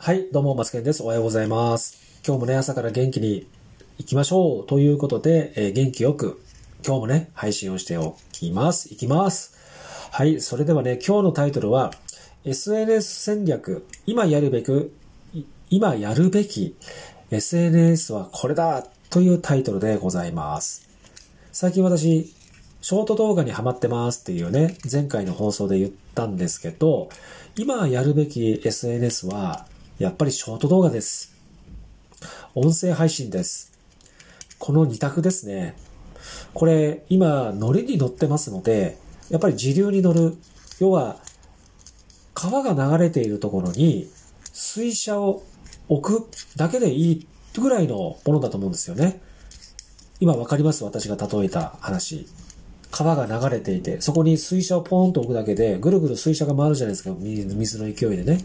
はい、どうも、マツケンです。おはようございます。今日もね、朝から元気に行きましょう。ということで、えー元気よく、今日もね、配信をしておきます。いきます。はい、それではね、今日のタイトルは、SNS 戦略、今やるべく、今やるべき SNS はこれだというタイトルでございます。最近私、ショート動画にハマってますっていうね、前回の放送で言ったんですけど、今やるべき SNS は、やっぱりショート動画です。音声配信です。この2択ですね。これ、今、ノリに乗ってますので、やっぱり時流に乗る。要は、川が流れているところに、水車を置くだけでいいぐらいのものだと思うんですよね。今わかります？私が例えた話。川が流れていて、そこに水車をポーンと置くだけで、ぐるぐる水車が回るじゃないですか、水の勢いでね。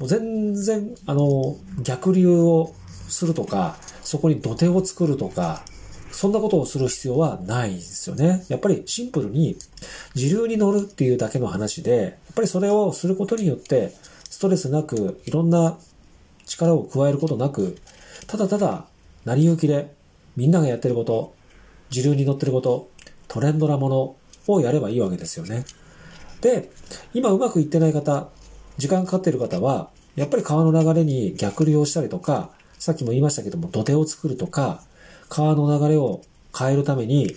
もう全然、あの、逆流をするとか、そこに土手を作るとか、そんなことをする必要はないんですよね。やっぱりシンプルに、時流に乗るっていうだけの話で、やっぱりそれをすることによって、ストレスなく、いろんな力を加えることなく、ただただ、成り行きで、みんながやってること、時流に乗ってること、トレンドなものをやればいいわけですよね。で、今うまくいってない方、時間かかってる方は、やっぱり川の流れに逆流をしたりとか、さっきも言いましたけども、土手を作るとか、川の流れを変えるために、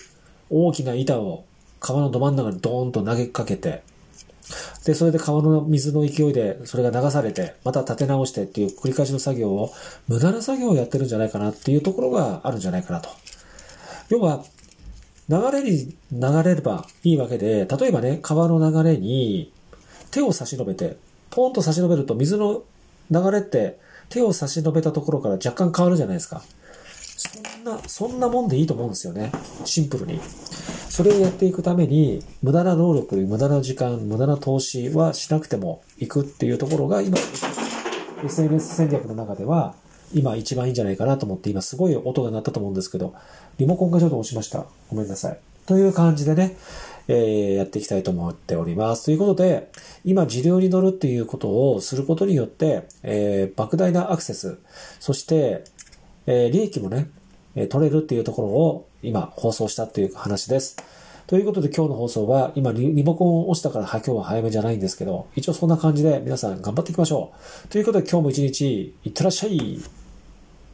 大きな板を川のど真ん中にドーンと投げかけて、で、それで川の水の勢いでそれが流されて、また立て直してっていう繰り返しの作業を、無駄な作業をやってるんじゃないかなっていうところがあるんじゃないかなと。要は、流れに流れればいいわけで、例えばね、川の流れに手を差し伸べて、ポンと差し伸べると水の流れって手を差し伸べたところから若干変わるじゃないですか。そんな、そんなもんでいいと思うんですよね。シンプルに。それをやっていくために、無駄な労力、無駄な時間、無駄な投資はしなくてもいくっていうところが今、SNS 戦略の中では、今一番いいんじゃないかなと思って、今すごい音が鳴ったと思うんですけど、リモコンがちょっと押しました。ごめんなさい。という感じでね、えーやっていきたいと思っております。ということで、今、時流に乗るっていうことをすることによって、えー莫大なアクセス、そして、えー利益もね、取れるっていうところを今放送したっていう話です。ということで今日の放送は、今リモコンを押したから今日は早めじゃないんですけど、一応そんな感じで皆さん頑張っていきましょう。ということで今日も一日いってらっしゃい。